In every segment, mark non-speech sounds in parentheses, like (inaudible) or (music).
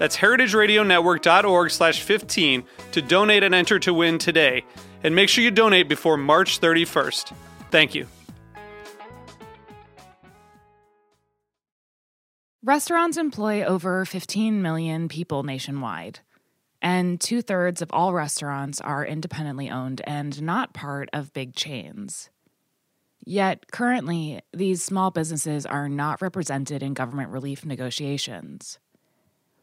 That's heritageradionetwork.org slash 15 to donate and enter to win today. And make sure you donate before March 31st. Thank you. Restaurants employ over 15 million people nationwide, and two thirds of all restaurants are independently owned and not part of big chains. Yet, currently, these small businesses are not represented in government relief negotiations.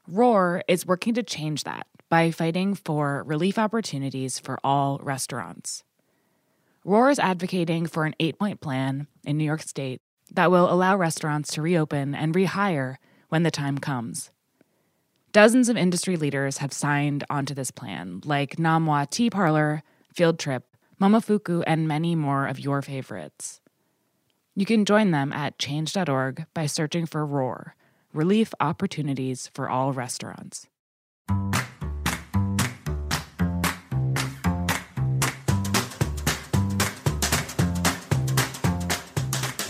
Roar is working to change that by fighting for relief opportunities for all restaurants. Roar is advocating for an eight point plan in New York State that will allow restaurants to reopen and rehire when the time comes. Dozens of industry leaders have signed onto this plan, like Nom Wah Tea Parlor, Field Trip, Momofuku, and many more of your favorites. You can join them at change.org by searching for ROAR relief opportunities for all restaurants.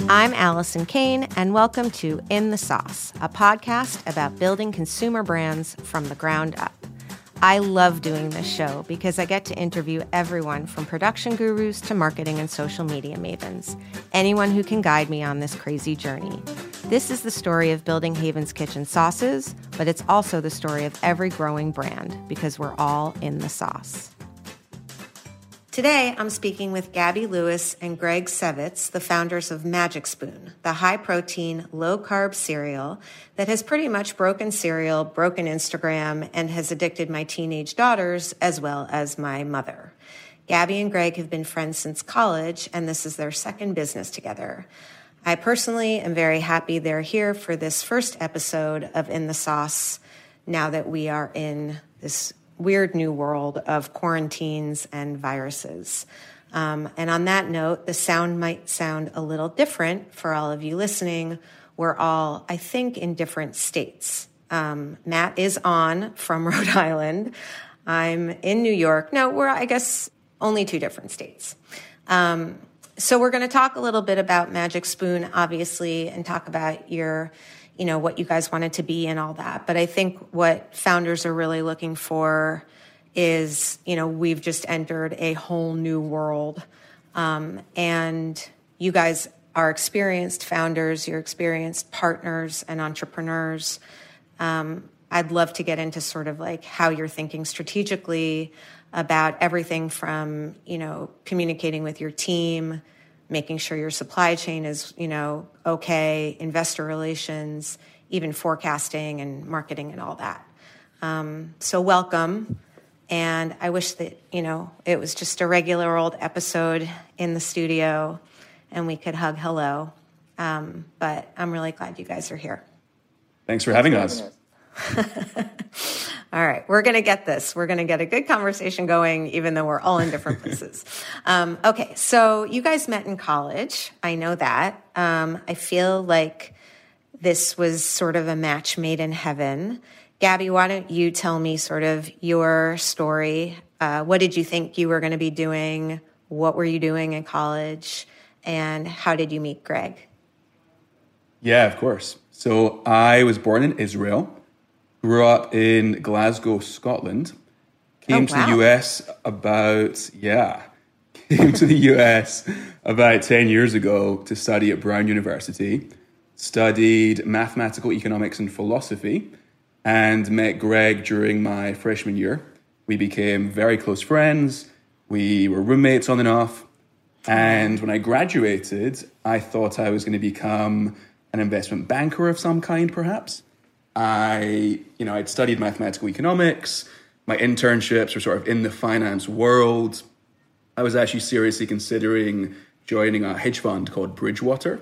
I'm Alison Cayne, and welcome to In the Sauce, a podcast about building consumer brands from the ground up. I love doing this show because I get to interview everyone from production gurus to marketing and social media mavens, anyone who can guide me on this crazy journey. This is the story of building Haven's Kitchen sauces, but it's also the story of every growing brand because we're all in the sauce. Today, I'm speaking with Gabi Lewis and Greg Sewitz, the founders of Magic Spoon, the high protein, low carb cereal that has pretty much broken cereal, broken Instagram, and has addicted my teenage daughters as well as my mother. Gabi and Greg have been friends since college, and this is their second business together. I personally am very happy they're here for this first episode of In the Sauce now that we are in this weird new world of quarantines and viruses. Um, and on that note, the sound might sound a little different for all of you listening. We're all, I think, in different states. Um, Matt is on from (laughs) Rhode Island. I'm in New York. No, we're, I guess, only two different states. Um, so we're going to talk a little bit about Magic Spoon, obviously, and talk about your you know, what you guys wanted to be and all that. But I think what founders are really looking for is, you know, we've just entered a whole new world. Um, and you guys are experienced founders, you're experienced partners and entrepreneurs. Um, I'd love to get into sort of like how you're thinking strategically about everything from, you know, communicating with your team making sure your supply chain is, you know, okay, investor relations, even forecasting and marketing and all that. Um, so welcome. And I wish that, you know, it was just a regular old episode in the studio and we could hug hello. Um, but I'm really glad you guys are here. Thanks for having us. (laughs) All right, we're going to get this. We're going to get a good conversation going, even though we're all in different places. (laughs) Um, okay, so you guys met in college. I know that. Um, I feel like this was sort of a match made in heaven. Gabi, why don't you tell me sort of your story? Uh, what did you think you were going to be doing? What were you doing in college? And how did you meet Greg? Yeah, of course. So I was born in Israel grew up in Glasgow, Scotland. Came oh, wow. to the US about, yeah, (laughs) came to the US about 10 years ago to study at Brown University. Studied mathematical economics and philosophy and met Greg during my freshman year. We became very close friends. We were roommates on and off. And when I graduated, I thought I was going to become an investment banker of some kind, perhaps. I, you know, I'd studied mathematical economics. My internships were sort of in the finance world. I was actually seriously considering joining a hedge fund called Bridgewater.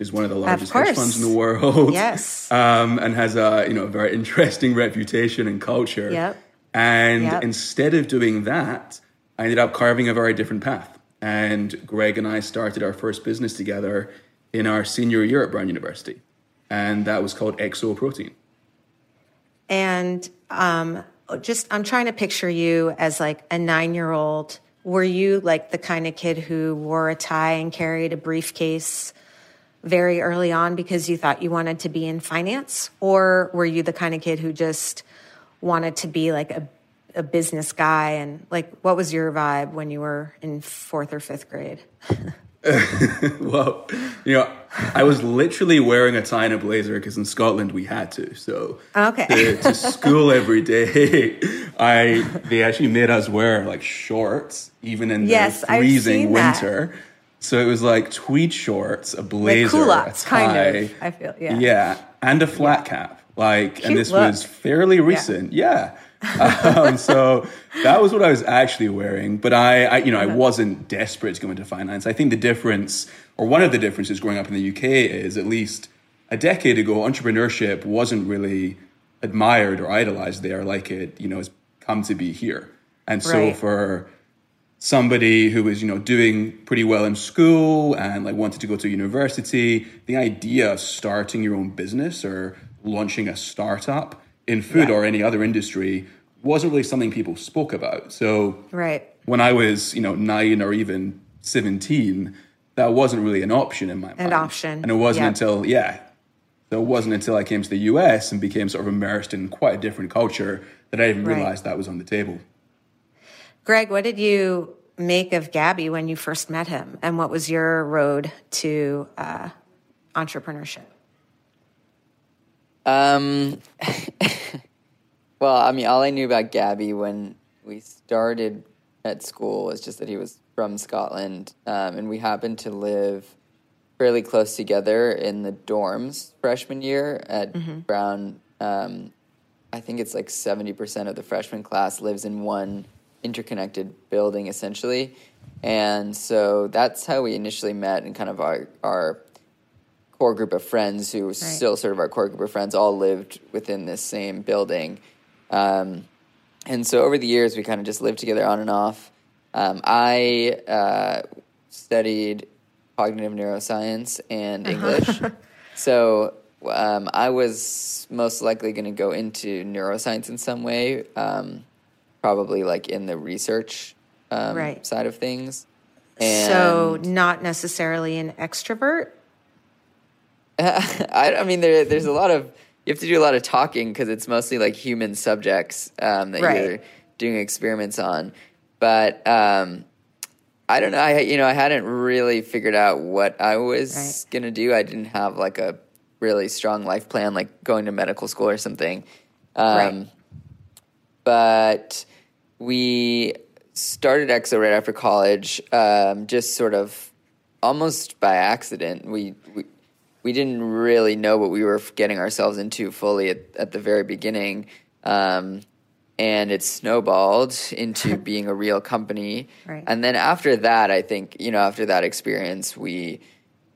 is one of the largest of hedge funds in the world. Yes. (laughs) Um, and has a you know a very interesting (laughs) reputation and culture. Yep. And Yep. instead of doing that, I ended up carving a very different path. And Greg and I started our first business together in our senior year at Brown University. And that was called Exo Protein. And um, just, I'm trying to picture you as like a nine year old. Were you like the kind of kid who wore a tie and carried a briefcase very early on because you thought you wanted to be in finance? Or were you the kind of kid who just wanted to be like a, a business guy? And like, what was your vibe when you were in fourth or fifth grade? (laughs) (laughs) Well, you know, I was literally wearing a tie and a blazer because in Scotland we had to. So ah, Okay. to, to school every day, (laughs) I they actually made us wear like shorts even in Yes, the I've freezing seen that. winter. So it was like tweed shorts, a blazer, culottes, a kind of, I feel, yeah. yeah, and a flat cap. Like, Cute and this look. was fairly recent, yeah. Um, so that was what I was actually wearing. But I, I you know. I wasn't desperate to go into finance. I think the difference, or one of the differences growing up in the UK, is at least a decade ago, entrepreneurship wasn't really admired or idolized there like it, you know, has come to be here. And so Right. for somebody who was you know doing pretty well in school and like wanted to go to university the idea of starting your own business or launching a startup in food Yeah. or any other industry wasn't really something people spoke about so Right. when i was you know 9 or even 17 that wasn't really an option in my mind An option, and it wasn't yeah. until yeah so it wasn't until i came to the us and became sort of immersed in quite a different culture that i even Right. realized that was on the table Greg, what did you make of Gabi when you first met him? And what was your road to uh, entrepreneurship? Um, (laughs) well, I mean, all I knew about Gabi when we started at school was just that he was from Scotland, um, and we happened to live fairly close together in the dorms freshman year at Brown. Um, I think it's like seventy percent of the freshman class lives in one interconnected building, essentially, and so that's how we initially met, and kind of our our core group of friends who was still sort of our core group of friends all lived within this same building. Um, and so over the years, we kind of just lived together on and off. Um, I uh, studied cognitive neuroscience and English. (laughs) so um, I was most likely going to go into neuroscience in some way, um, probably like in the research um, Right. side of things. And so, not necessarily an extrovert. (laughs) I, I mean, there, there's a lot of you have to do a lot of talking because it's mostly like human subjects um, that Right. you're doing experiments on. But um, I don't know. I you know I hadn't really figured out what I was Right. gonna do. I didn't have like a really strong life plan, like going to medical school or something. Um, Right. But we started EXO right after college, um, just sort of almost by accident. We, we we didn't really know what we were getting ourselves into fully at, at the very beginning. Um, and it snowballed into (laughs) being a real company. Right. And then after that, I think, you know, after that experience, we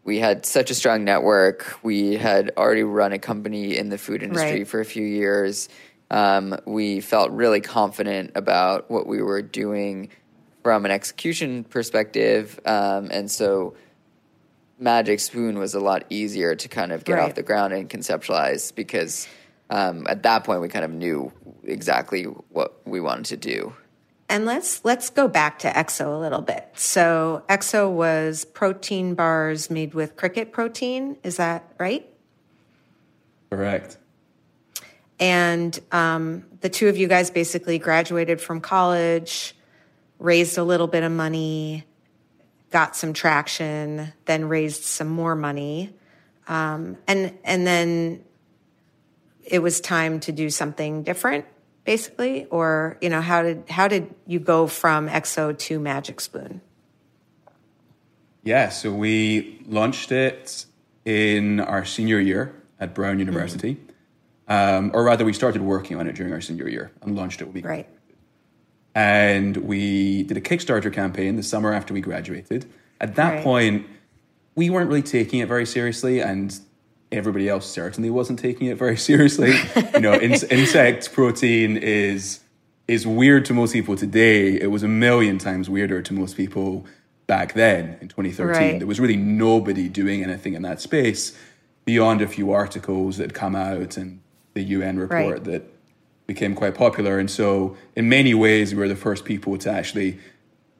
we had such a strong network. We had already run a company in the food industry Right. for a few years. Um, we felt really confident about what we were doing from an execution perspective. Um, and so Magic Spoon was a lot easier to kind of get Right. off the ground and conceptualize because um, at that point we kind of knew exactly what we wanted to do. And let's let's go back to EXO a little bit. So EXO was protein bars made with cricket protein. Is that right? correct And um, the two of you guys basically graduated from college, raised a little bit of money, got some traction, then raised some more money, um, and and then it was time to do something different, basically. Or you know, how did how did you go from EXO to Magic Spoon? Yeah, so we launched it in our senior year at Brown. University. Mm-hmm. Um, or rather, we started working on it during our senior year and launched it. Right. And we did a Kickstarter campaign the summer after we graduated. At that right. point, we weren't really taking it very seriously, and everybody else certainly wasn't taking it very seriously. (laughs) you know, in- insect protein is is weird to most people today. It was a million times weirder to most people back then in 2013. Right. There was really nobody doing anything in that space beyond a few articles that come out and the UN report right. that became quite popular. And so, in many ways, we were the first people to actually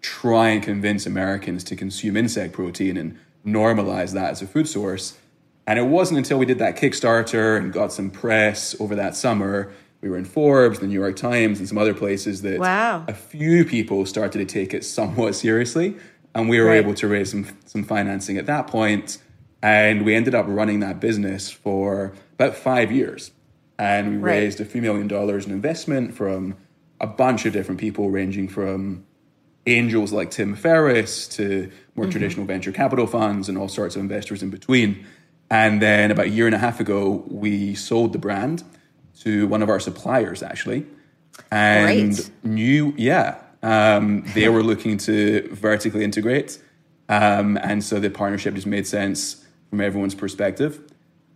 try and convince Americans to consume insect protein and normalize that as a food source. And it wasn't until we did that Kickstarter and got some press over that summer. We were in Forbes, the New York Times, and some other places that wow. a few people started to take it somewhat seriously. And we were right. able to raise some, some financing at that point. And we ended up running that business for about five years and we right. raised a few million dollars in investment from a bunch of different people, ranging from angels like Tim Ferriss to more mm-hmm. traditional venture capital funds and all sorts of investors in between. And then about a year and a half ago, we sold the brand to one of our suppliers, actually. And Great. new, yeah, um, they were looking to vertically integrate. Um, and so the partnership just made sense from everyone's perspective.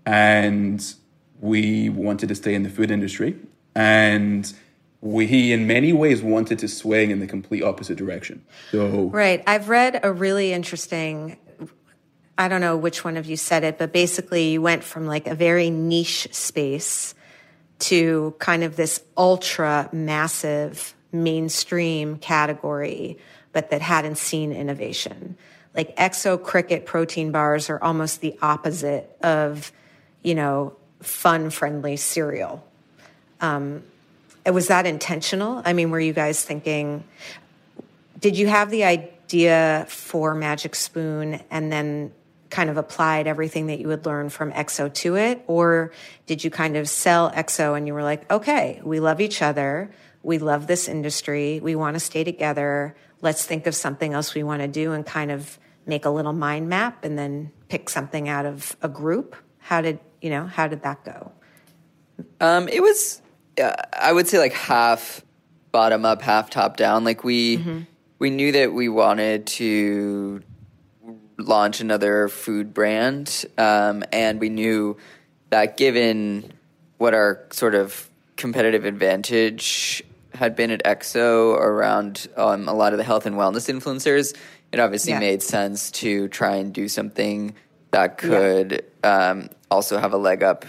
And we wanted to stay in the food industry and we in many ways wanted to swing in the complete opposite direction. So right. I've read a really interesting i don't know which one of you said it but basically you went from like a very niche space to kind of this ultra massive mainstream category but that hadn't seen innovation. Like exo cricket protein bars are almost the opposite of you know fun friendly cereal. Um, was that intentional? I mean, were you guys thinking, did you have the idea for Magic Spoon and then kind of applied everything that you would learn from EXO to it? Or did you kind of sell EXO and you were like, okay, we love each other. We love this industry. We want to stay together. Let's think of something else we want to do and kind of make a little mind map and then pick something out of a group. How did you know, how did that go? Um, it was, uh, I would say, like half bottom up, half top down. Like we mm-hmm. we knew that we wanted to launch another food brand, um, and we knew that given what our sort of competitive advantage had been at EXO around um, a lot of the health and wellness influencers, it obviously yeah. made sense to try and do something that could yeah. um, also have a leg up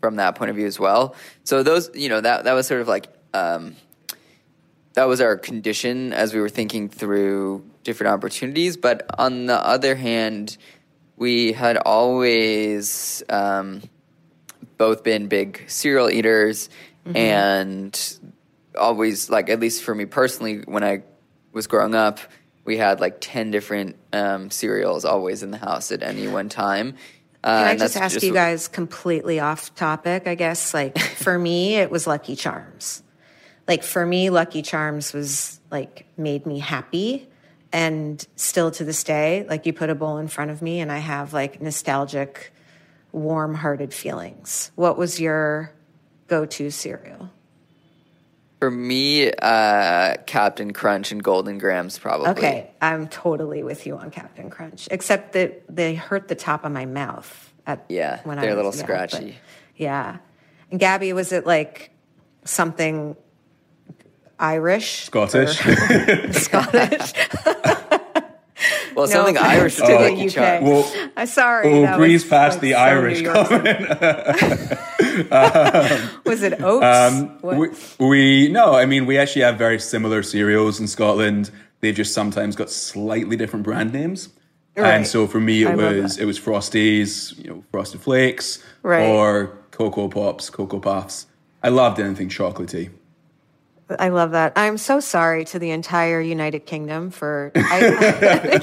from that point of view as well. So those, you know, that that was sort of like um, that was our condition as we were thinking through different opportunities. But on the other hand, we had always um, both been big cereal eaters mm-hmm. and always like at least for me personally when I was growing up we had like 10 different um, cereals always in the house at any one time. Uh, Can I just ask just, you guys completely off topic? I guess like for me, it was Lucky Charms. Like for me, Lucky Charms was like made me happy. And still to this day, like you put a bowl in front of me and I have like nostalgic, warm hearted feelings. What was your go to cereal? For me, uh, Captain Crunch and Golden Grahams probably. Okay, I'm totally with you on Captain Crunch, except that they hurt the top of my mouth. At, yeah, when they're I was, a little scratchy. Yeah, and Gabi, was it like something Irish, Scottish, (laughs) Scottish? (laughs) Well, no, something Irish to the UK. Well, I'm sorry. We'll breeze past like the so Irish comment. (laughs) um, Was it oats? Um, we, we, no, I mean we actually have very similar cereals in Scotland. They've just sometimes got slightly different brand names. Right. And so for me, it I was it was Frosties, you know, Frosted Flakes, right. or Cocoa Pops, Cocoa Puffs. I loved anything chocolatey. I love that. I'm so sorry to the entire United Kingdom for. I,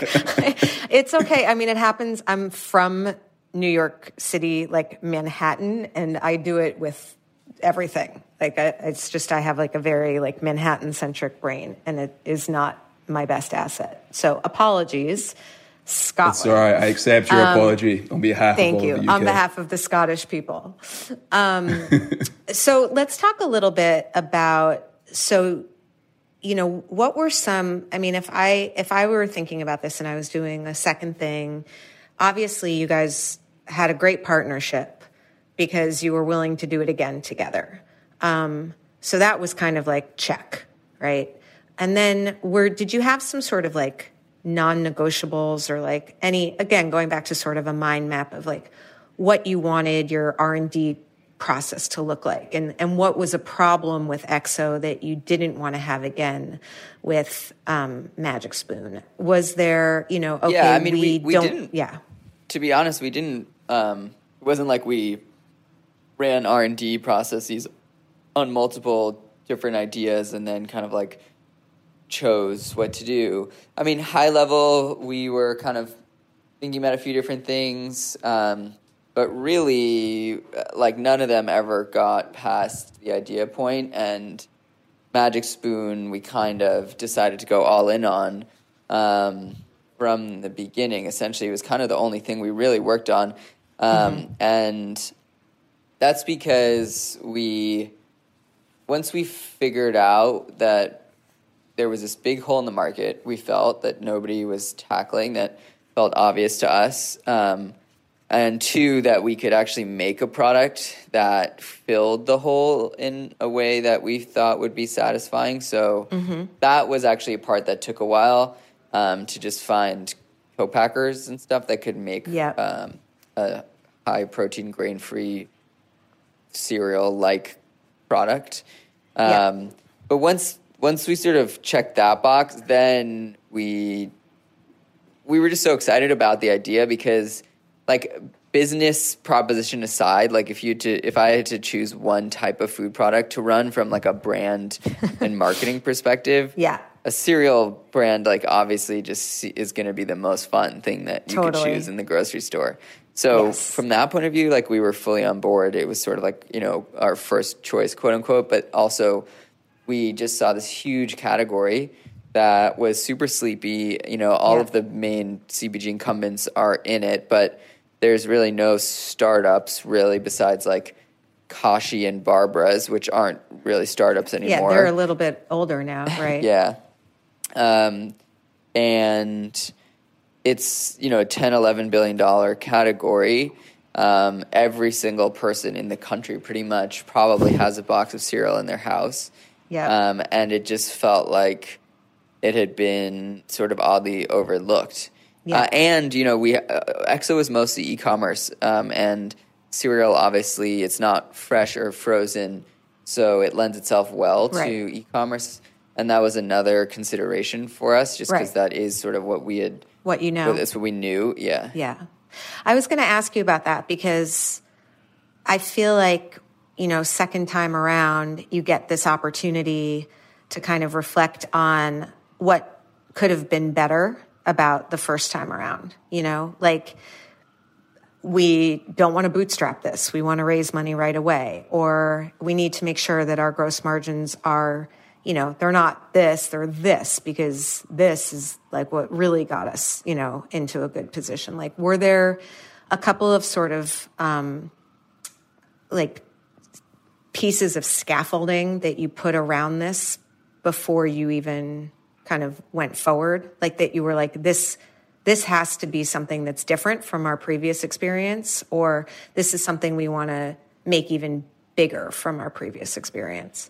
(laughs) it's okay. I mean, it happens. I'm from New York City, like Manhattan, and I do it with everything. Like, I, it's just I have like a very like Manhattan centric brain, and it is not my best asset. So apologies. Scotland. It's all right. I accept your um, apology on behalf thank of you. on behalf of the Scottish people. (laughs) Um, so let's talk a little bit about so you know what were some i mean if i if i were thinking about this and i was doing a second thing obviously you guys had a great partnership because you were willing to do it again together. Um, so that was kind of like check right? And then were did you have some sort of like non-negotiables or like any again going back to sort of a mind map of like what you wanted your r&d process to look like? And, and what was a problem with exo that you didn't want to have again with um, magic spoon? Was there you know okay yeah, I mean, we, we, we don't didn't, yeah. to be honest we didn't um, it wasn't like we ran r&d processes on multiple different ideas and then kind of like chose what to do. I mean, high level, we were kind of thinking about a few different things, um, but really, like, none of them ever got past the idea point. And Magic Spoon, we kind of decided to go all in on um, from the beginning. Essentially, it was kind of the only thing we really worked on. Um, mm-hmm. And that's because we, once we figured out that there was this big hole in the market we felt that nobody was tackling that felt obvious to us. Um, and two, that we could actually make a product that filled the hole in a way that we thought would be satisfying. So mm-hmm. that was actually a part that took a while um, to just find co-packers and stuff that could make yep. um, a high protein, grain free cereal like product. Yep. Um, but once once we sort of checked that box, then we we were just so excited about the idea because like business proposition aside, like if you to if I had to choose one type of food product to run from like a brand (laughs) and marketing perspective, yeah. A cereal brand like obviously just is going to be the most fun thing that you totally. could choose in the grocery store. So yes. from that point of view, like we were fully on board. It was sort of like, you know, our first choice, quote unquote, but also we just saw this huge category that was super sleepy. You know, all yeah. of the main CPG incumbents are in it, but there's really no startups really besides like Kashi and Barbara's, which aren't really startups anymore. Yeah, they're a little bit older now, (laughs) right? yeah. Um, and it's, you know, a 10, 11 billion dollar category. Um, every single person in the country pretty much probably has a box of cereal in their house. Yeah. Um, and it just felt like it had been sort of oddly overlooked. Yeah. Uh, and you know, we uh, Exo is mostly e-commerce, um, and cereal obviously it's not fresh or frozen, so it lends itself well right. to e-commerce. And that was another consideration for us, just because right. that is sort of what we had. What you know, that's what we knew. Yeah. Yeah. I was going to ask you about that because I feel like you know, second time around, you get this opportunity to kind of reflect on what could have been better about the first time around, you know, like we don't want to bootstrap this. We want to raise money right away, or we need to make sure that our gross margins are, you know, they're not this, they're this, because this is like what really got us, you know, into a good position. Like, were there a couple of sort of, um, like pieces of scaffolding that you put around this before you even kind of went forward like that you were like this this has to be something that's different from our previous experience or this is something we want to make even bigger from our previous experience?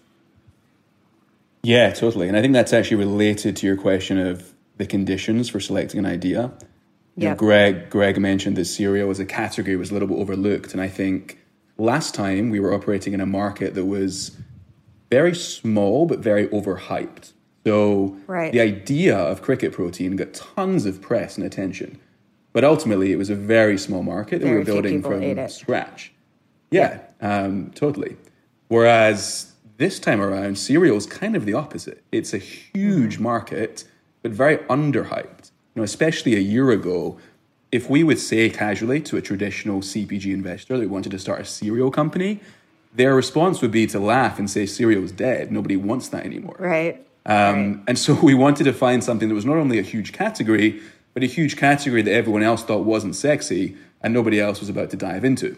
Yeah totally. And i think that's actually related to your question of the conditions for selecting an idea. Know, greg greg mentioned that cereal as a category was a little bit overlooked and i think Last time we were operating in a market that was very small but very overhyped. So right. the idea of cricket protein got tons of press and attention. But ultimately, it was a very small market that very we were building from scratch. Yeah, yeah. Um, totally. Whereas this time around, cereal is kind of the opposite. It's a huge mm. market, but very underhyped. You know, especially a year ago, if we would say casually to a traditional CPG investor that we wanted to start a cereal company, their response would be to laugh and say cereal is dead. Nobody wants that anymore. Right. Um, right. And so we wanted to find something that was not only a huge category, but a huge category that everyone else thought wasn't sexy and nobody else was about to dive into.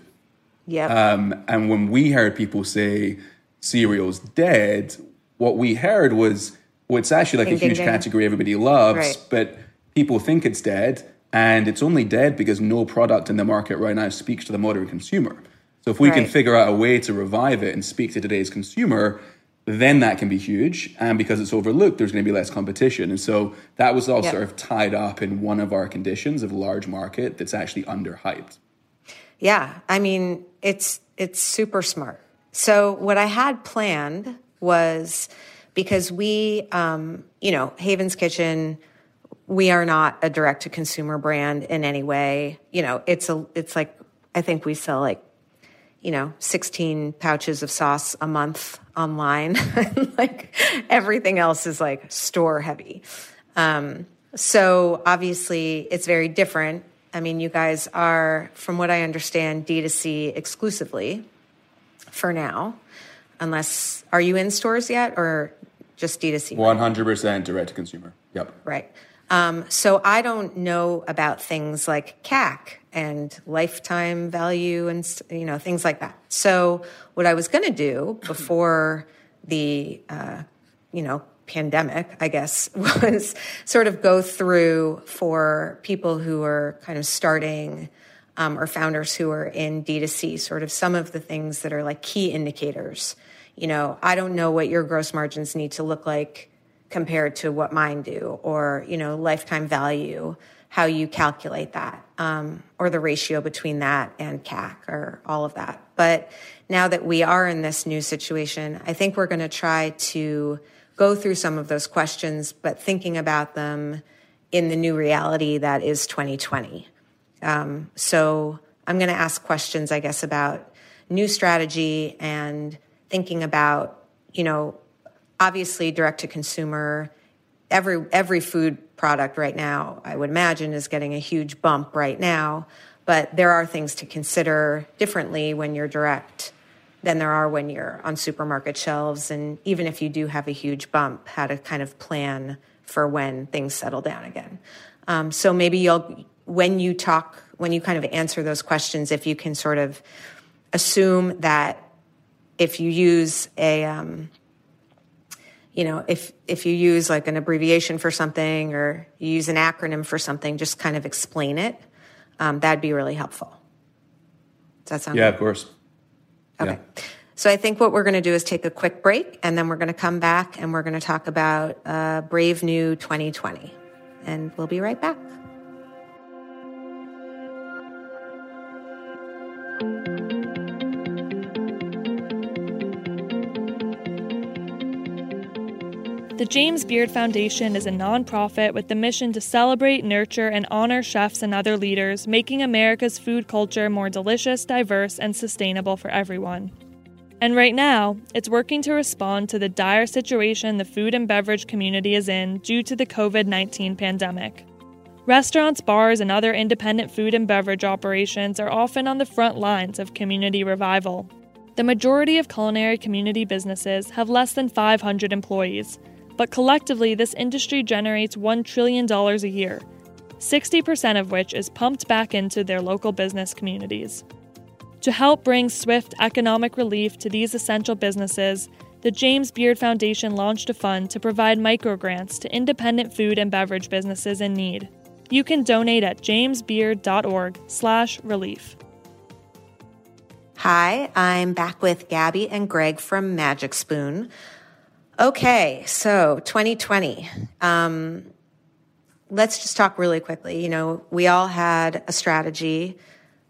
Yeah. Um, and when we heard people say cereal's dead, what we heard was, well, it's actually like Ding, a ding, huge ding. category everybody loves, Right. but people think it's dead, and it's only dead because no product in the market right now speaks to the modern consumer. So if we can figure out a way to revive it and speak to today's consumer, then that can be huge. And because it's overlooked, there's going to be less competition. And so that was all Yep. sort of tied up in one of our conditions of large market that's actually underhyped. Yeah, I mean, it's it's super smart. So what I had planned was because we, um, you know, Haven's Kitchen, we are not a direct to consumer brand in any way. You know, it's a it's like I think we sell like you know 16 pouches of sauce a month online. (laughs) like everything else is like store heavy. Um, so obviously, it's very different. I mean, you guys are, from what I understand, D2C exclusively for now, unless, are you in stores yet or just D2C? 100% direct to consumer. Yep. Right. Um, so I don't know about things like CAC and lifetime value and you know things like that. So what I was going to do (clears throat) before the uh, you know pandemic, I guess, (laughs) was sort of go through for people who are kind of starting um, or founders who are in D2C, sort of some of the things that are like key indicators. You know, I don't know what your gross margins need to look like compared to what mine do, or you know, lifetime value, how you calculate that, um, or the ratio between that and CAC, or all of that. But now that we are in this new situation, I think we're going to try to go through some of those questions, but thinking about them in the new reality that is 2020. Um, so I'm going to ask questions, I guess, about new strategy and thinking about, you know, obviously direct to consumer. Every every food product right now, I would imagine, is getting a huge bump right now. But there are things to consider differently when you're direct than there are when you're on supermarket shelves. And even if you do have a huge bump, how to kind of plan for when things settle down again. Um, so maybe you'll, when you talk, when you kind of answer those questions, if you can sort of assume that if you use a, um, you know, if if you use like an abbreviation for something or you use an acronym for something, just kind of explain it. Um, that'd be really helpful. Does that sound Yeah, good? of course. Okay. So I think what we're going to do is take a quick break, and then we're going to come back and we're going to talk about uh, Brave New 2020, and we'll be right back. The James Beard Foundation is a nonprofit with the mission to celebrate, nurture, and honor chefs and other leaders, making America's food culture more delicious, diverse, and sustainable for everyone. And right now, it's working to respond to the dire situation the food and beverage community is in due to the COVID 19 pandemic. Restaurants, bars, and other independent food and beverage operations are often on the front lines of community revival. The majority of culinary community businesses have less than 500 employees, but collectively, this industry generates $1 trillion a year, 60% of which is pumped back into their local business communities. To help bring swift economic relief to these essential businesses, the James Beard Foundation launched a fund to provide microgrants to independent food and beverage businesses in need. You can donate at jamesbeard.org/relief. Hi, I'm back with Gabi and Greg from Magic Spoon. Okay, so 2020. Um, let's just talk really quickly. You know, we all had a strategy,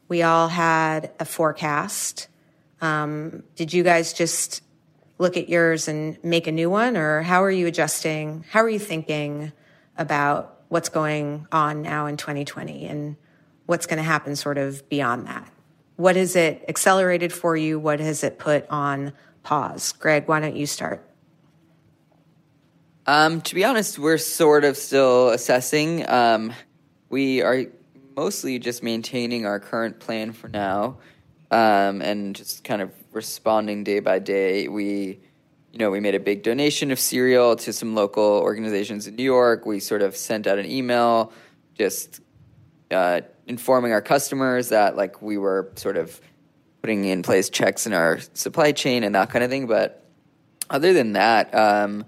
we all had a forecast. Um, did you guys just look at yours and make a new one, or how are you adjusting? How are you thinking about what's going on now in 2020 and what's going to happen sort of beyond that? What has it accelerated for you? What has it put on pause? Greg, why don't you start? Um, to be honest, we're sort of still assessing. Um, we are mostly just maintaining our current plan for now, um, and just kind of responding day by day. We, you know, we made a big donation of cereal to some local organizations in New York. We sort of sent out an email just uh, informing our customers that like we were sort of putting in place checks in our supply chain and that kind of thing. But other than that, um,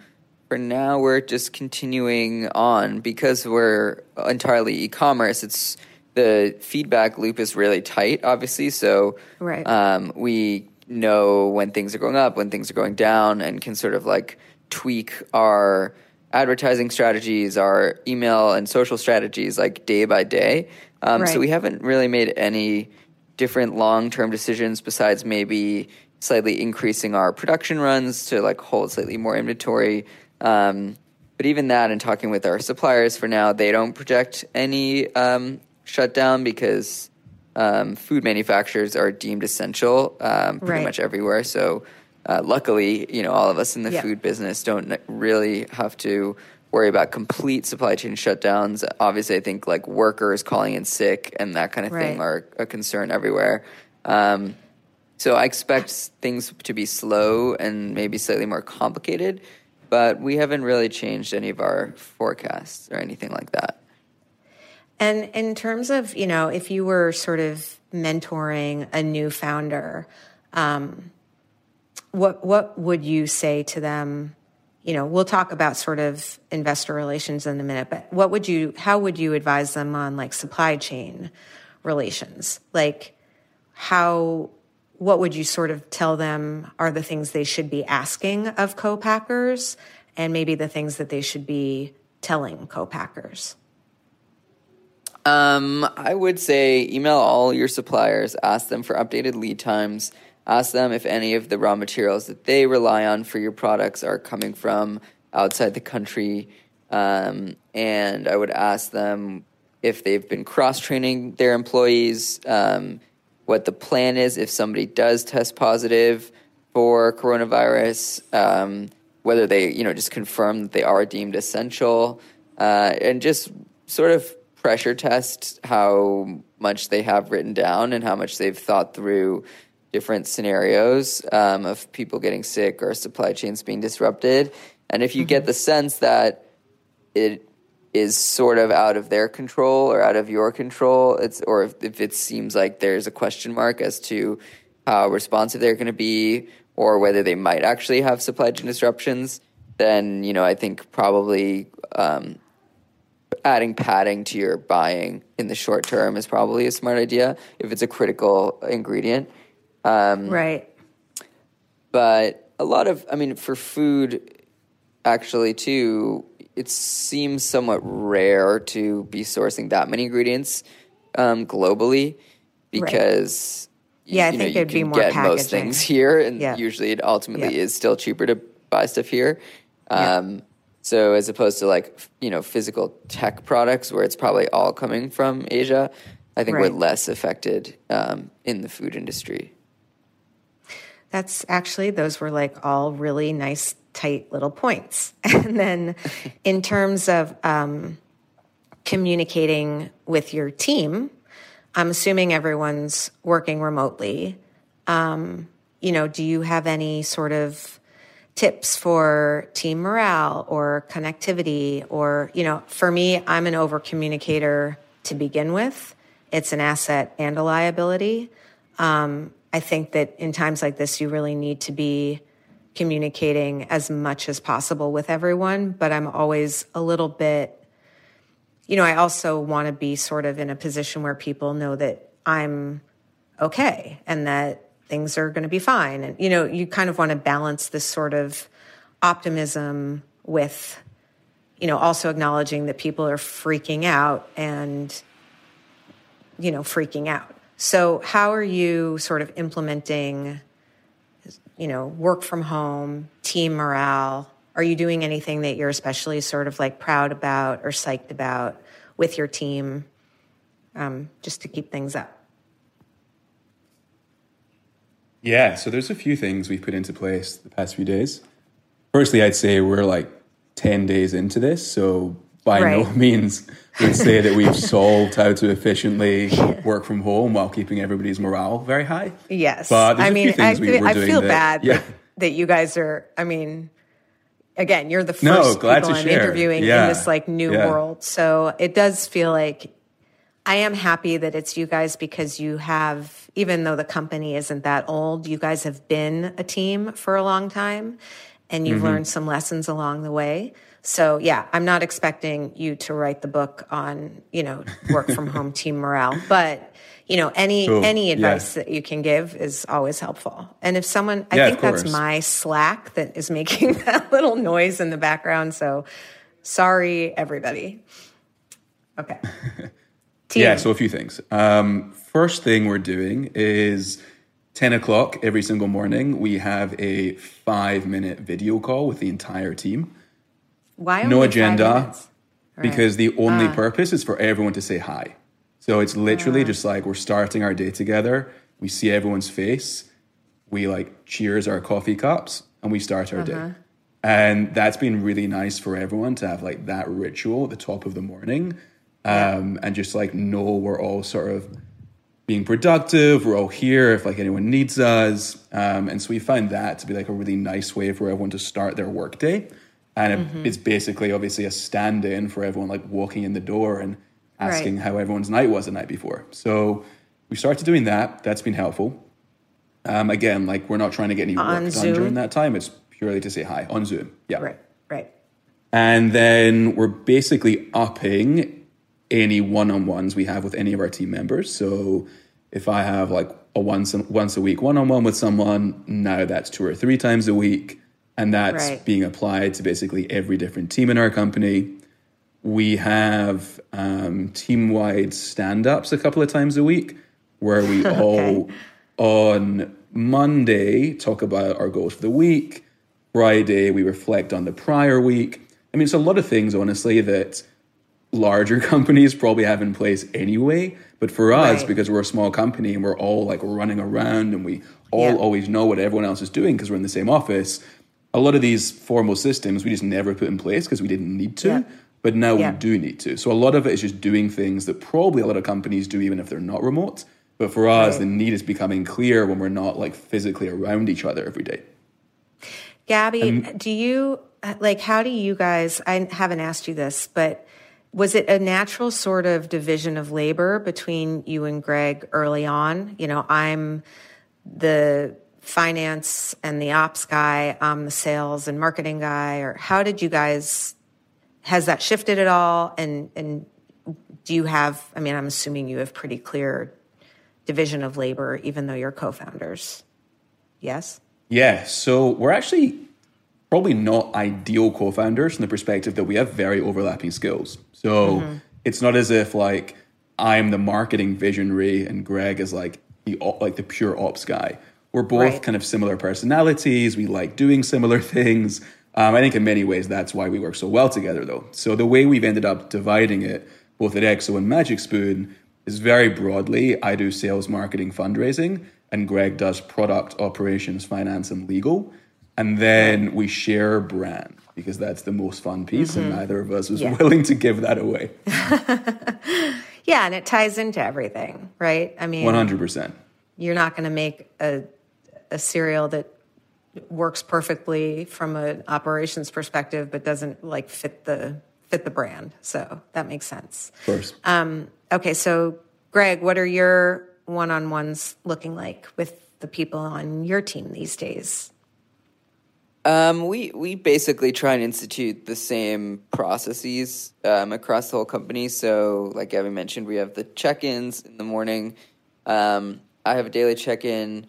for now we're just continuing on because we're entirely e-commerce. It's the feedback loop is really tight, obviously. So right. um, we know when things are going up, when things are going down, and can sort of like tweak our advertising strategies, our email and social strategies like day by day. Um, right. So we haven't really made any different long term decisions besides maybe slightly increasing our production runs to like hold slightly more inventory. Um, but even that, and talking with our suppliers for now, they don't project any um, shutdown because um, food manufacturers are deemed essential um, pretty right. much everywhere. So, uh, luckily, you know, all of us in the yeah. food business don't really have to worry about complete supply chain shutdowns. Obviously, I think like workers calling in sick and that kind of right. thing are a concern everywhere. Um, so I expect things to be slow and maybe slightly more complicated, but we haven't really changed any of our forecasts or anything like that. And in terms of, you know, if you were sort of mentoring a new founder, um, what what would you say to them? You know, we'll talk about sort of investor relations in a minute, but what would you how would you advise them on like supply chain relations? Like how what would you sort of tell them are the things they should be asking of co-packers and maybe the things that they should be telling co-packers? Um, I would say email all your suppliers, ask them for updated lead times, ask them if any of the raw materials that they rely on for your products are coming from outside the country. Um, and I would ask them if they've been cross training their employees, um, what the plan is if somebody does test positive for coronavirus, um, whether they, you know, just confirm that they are deemed essential, uh, and just sort of pressure test how much they have written down and how much they've thought through different scenarios um, of people getting sick or supply chains being disrupted. And if you mm-hmm. get the sense that it is sort of out of their control or out of your control, it's or if, if it seems like there's a question mark as to how responsive they're going to be or whether they might actually have supply chain disruptions, then you know I think probably um, adding padding to your buying in the short term is probably a smart idea if it's a critical ingredient. Um, right. But a lot of, I mean, for food, actually, too, it seems somewhat rare to be sourcing that many ingredients um, globally because. Right. Yeah, you, I think know, it'd be more get packaging. most things (laughs) here, and yeah. usually it ultimately yeah. is still cheaper to buy stuff here. Um, yeah. So as opposed to like you know physical tech products where it's probably all coming from Asia, I think right. we're less affected um, in the food industry. That's actually those were like all really nice, tight little points. (laughs) And then in terms of um, communicating with your team, I'm assuming everyone's working remotely. Um, you know, do you have any sort of tips for team morale or connectivity or you know for me i'm an over communicator to begin with it's an asset and a liability um, i think that in times like this you really need to be communicating as much as possible with everyone but i'm always a little bit you know i also want to be sort of in a position where people know that i'm okay and that things are going to be fine. And, you know, you kind of want to balance this sort of optimism with, you know, also acknowledging that people are freaking out and, you know, freaking out. So, how are you sort of implementing, you know, work from home, team morale? Are you doing anything that you're especially sort of like proud about or psyched about with your team um, just to keep things up? Yeah, so there's a few things we've put into place the past few days. Firstly, I'd say we're like 10 days into this, so by right. no means would (laughs) say that we've solved how to efficiently work from home while keeping everybody's morale very high. Yes. But I mean, I, we I feel that, bad yeah. that, you guys are, I mean, again, you're the first no, people I'm share. interviewing yeah. in this like new yeah. world. So it does feel like I am happy that it's you guys because you have, even though the company isn't that old, you guys have been a team for a long time and you've mm-hmm. learned some lessons along the way. So yeah, I'm not expecting you to write the book on, you know, work from home (laughs) team morale, but you know, any cool. any advice yeah. that you can give is always helpful. And if someone I yeah, think that's my Slack that is making (laughs) that little noise in the background, so sorry everybody. Okay. (laughs) yeah, so a few things. Um, first thing we're doing is 10 o'clock every single morning, we have a five minute video call with the entire team. Why no agenda? Because the only uh. purpose is for everyone to say hi. So it's literally uh. just like we're starting our day together. We see everyone's face. We like cheers our coffee cups and we start our uh-huh. day. And that's been really nice for everyone to have like that ritual at the top of the morning. Um, and just like know we're all sort of being productive. We're all here if like anyone needs us. Um, and so we find that to be like a really nice way for everyone to start their workday and mm-hmm. it's basically obviously a stand-in for everyone like walking in the door and asking right. how everyone's night was the night before. So we started doing that. That's been helpful. Um, again like we're not trying to get any on work Zoom. done during that time. It's purely to say hi on zoom. Yeah. Right right. And then we're basically upping any one-on-ones we have with any of our team members. So if i have like a once once a week one-on-one with someone now that's two or three times a week and that's right. being applied to basically every different team in our company. We have um, team wide stand ups a couple of times a week where we (laughs) okay. all on Monday talk about our goals for the week. Friday, we reflect on the prior week. I mean, it's a lot of things, honestly, that larger (laughs) companies probably have in place anyway. But for us, right. because we're a small company and we're all like running around and we all yeah. always know what everyone else is doing because we're in the same office, a lot of these formal systems we just never put in place because we didn't need to. Yeah. But now yeah. we do need to. So a lot of it is just doing things that probably a lot of companies do even if they're not remote. But for us, right. the need is becoming clear when we're not like physically around each other every day. Gabi, do you like how do you guys I haven't asked you this, but was it a natural sort of division of labor between you and Greg early on? You know, I'm the finance and the ops guy, I'm the sales and marketing guy, or how did you guys? Has that shifted at all? And and do you have? I mean, I'm assuming you have pretty clear division of labor, even though you're co-founders. Yes. Yeah. So we're actually probably not ideal co-founders from the perspective that we have very overlapping skills. So mm-hmm. it's not as if like I'm the marketing visionary and Greg is like the like the pure ops guy. We're both right. kind of similar personalities. We like doing similar (laughs) things. Um, I think in many ways that's why we work so well together, though. So the way we've ended up dividing it, both at EXO and Magic Spoon, is very broadly. I do sales, marketing, fundraising, and Greg does product, operations, finance, and legal. And then we share brand because that's the most fun piece, mm-hmm. and neither of us was yeah. (laughs) willing to give that away. (laughs) yeah, and it ties into everything, right? I mean, one hundred percent. You're not going to make a a cereal that works perfectly from an operations perspective, but doesn't like fit the fit the brand. So that makes sense. Of course. Um, okay, so Greg, what are your one on ones looking like with the people on your team these days? Um, we we basically try and institute the same processes um, across the whole company. So, like Gabi mentioned, we have the check-ins in the morning. Um, I have a daily check-in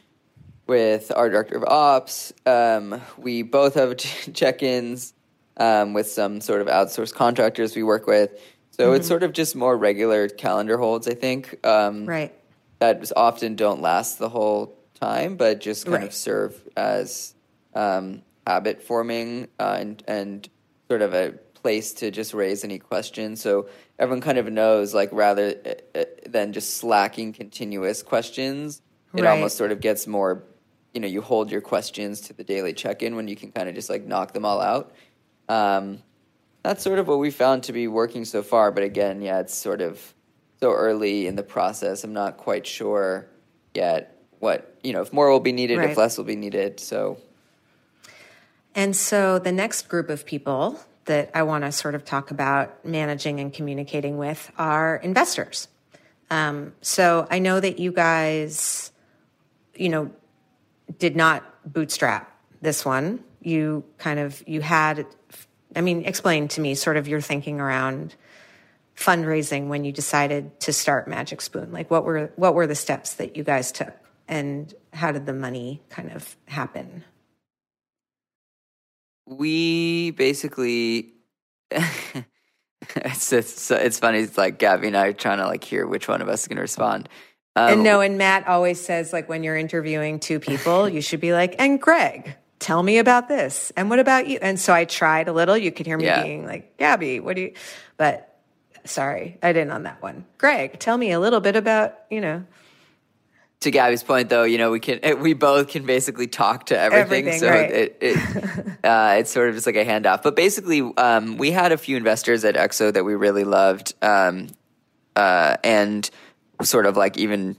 with our director of ops. Um, we both have (laughs) check ins um, with some sort of outsourced contractors we work with. So mm-hmm. it's sort of just more regular calendar holds, I think. Um, right. That often don't last the whole time, but just kind right. of serve as um, habit forming uh, and, and sort of a place to just raise any questions. So everyone kind of knows, like, rather uh, uh, than just slacking continuous questions, it right. almost sort of gets more you know you hold your questions to the daily check-in when you can kind of just like knock them all out um, that's sort of what we found to be working so far but again yeah it's sort of so early in the process i'm not quite sure yet what you know if more will be needed right. if less will be needed so And so the next group of people that I want to sort of talk about managing and communicating with are investors. Um, so I know that you guys, you know, did not bootstrap this one. You kind of you had, I mean, explain to me sort of your thinking around fundraising when you decided to start Magic Spoon. Like, what were what were the steps that you guys took, and how did the money kind of happen? We basically. (laughs) it's, it's it's funny. It's like Gabi and I are trying to like hear which one of us is going to respond. Um, and no, and Matt always says like when you're interviewing two people, you should be like, and Greg, tell me about this, and what about you? And so I tried a little. You could hear me yeah. being like, Gabi, what do you? But sorry, I didn't on that one. Greg, tell me a little bit about you know to Gabi's point, though, you know, we can we both can basically talk to everything, everything so right. it, it (laughs) uh, it's sort of just like a handoff. But basically, um, we had a few investors at Exo that we really loved, um, uh, and sort of like even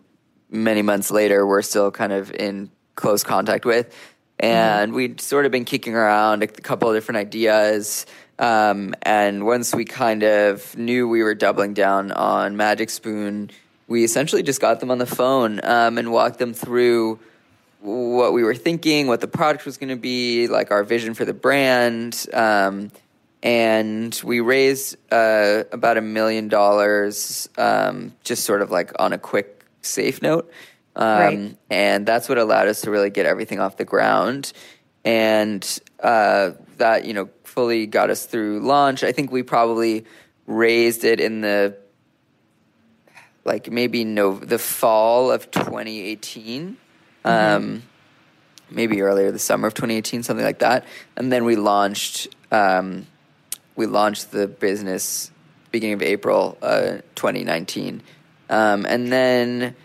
many months later, we're still kind of in close contact with, and mm. we'd sort of been kicking around a couple of different ideas. Um, and once we kind of knew we were doubling down on Magic Spoon we essentially just got them on the phone um, and walked them through what we were thinking, what the product was going to be, like our vision for the brand. Um, and we raised uh, about a million dollars, um, just sort of like on a quick, safe note. Um, right. And that's what allowed us to really get everything off the ground. And uh, that, you know, fully got us through launch. I think we probably raised it in the like maybe no the fall of 2018 mm-hmm. um, maybe earlier the summer of 2018 something like that and then we launched um, we launched the business beginning of april uh, 2019 um, and then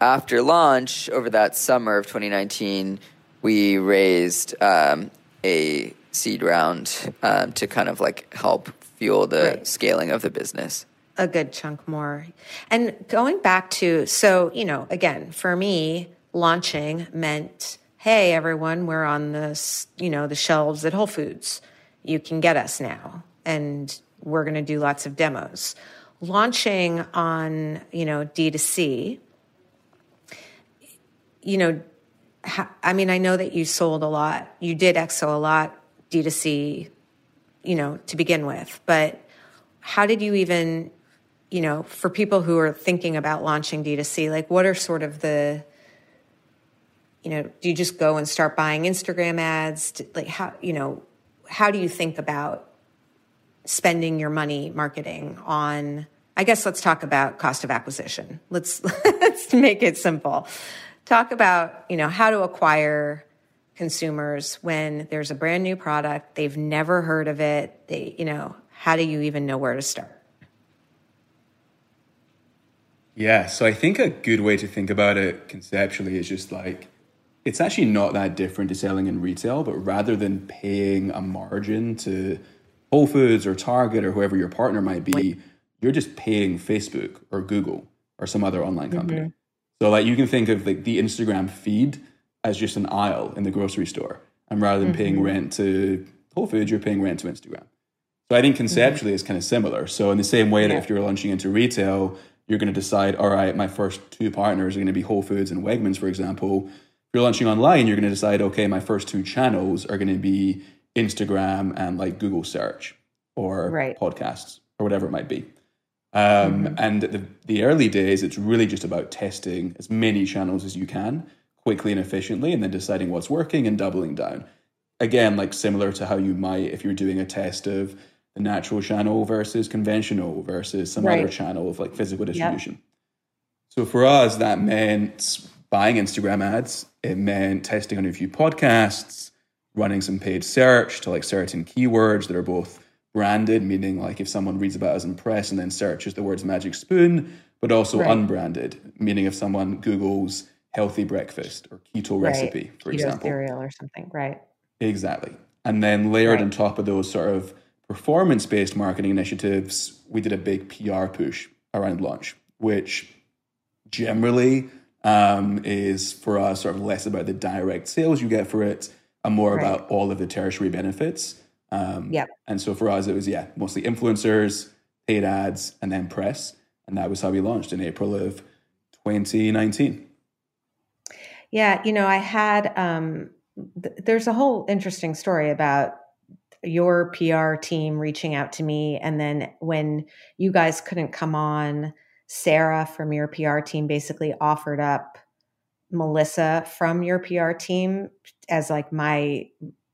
after launch over that summer of 2019 we raised um, a seed round um, to kind of like help fuel the right. scaling of the business a good chunk more. And going back to, so, you know, again, for me, launching meant, hey, everyone, we're on this, you know, the shelves at Whole Foods. You can get us now. And we're going to do lots of demos. Launching on, you know, D2C, you know, I mean, I know that you sold a lot. You did EXO a lot, D2C, you know, to begin with. But how did you even you know, for people who are thinking about launching D2C, like what are sort of the, you know, do you just go and start buying Instagram ads? Like how, you know, how do you think about spending your money marketing on, I guess let's talk about cost of acquisition. Let's, (laughs) let's make it simple. Talk about, you know, how to acquire consumers when there's a brand new product, they've never heard of it. They, you know, how do you even know where to start? Yeah, so I think a good way to think about it conceptually is just like it's actually not that different to selling in retail, but rather than paying a margin to Whole Foods or Target or whoever your partner might be, you're just paying Facebook or Google or some other online company. Mm-hmm. So like you can think of like the Instagram feed as just an aisle in the grocery store. And rather than mm-hmm. paying rent to Whole Foods, you're paying rent to Instagram. So I think conceptually mm-hmm. it's kind of similar. So in the same way yeah. that if you're launching into retail, you're going to decide, all right, my first two partners are going to be Whole Foods and Wegmans, for example. If you're launching online, you're going to decide, okay, my first two channels are going to be Instagram and like Google search or right. podcasts or whatever it might be. Um, mm-hmm. And the, the early days, it's really just about testing as many channels as you can quickly and efficiently, and then deciding what's working and doubling down. Again, like similar to how you might if you're doing a test of the natural channel versus conventional versus some right. other channel of like physical distribution. Yep. So for us, that meant buying Instagram ads. It meant testing on a few podcasts, running some paid search to like certain keywords that are both branded, meaning like if someone reads about us in press and then searches the words magic spoon, but also right. unbranded, meaning if someone Googles healthy breakfast or keto right. recipe, for keto example. cereal or something, right. Exactly. And then layered on top of those sort of performance based marketing initiatives, we did a big PR push around launch, which generally um, is for us sort of less about the direct sales you get for it and more right. about all of the tertiary benefits. Um, yeah. And so for us, it was, yeah, mostly influencers, paid ads, and then press. And that was how we launched in April of 2019. Yeah. You know, I had, um, th- there's a whole interesting story about your PR team reaching out to me. And then when you guys couldn't come on, Sarah from your PR team basically offered up Melissa from your PR team as like my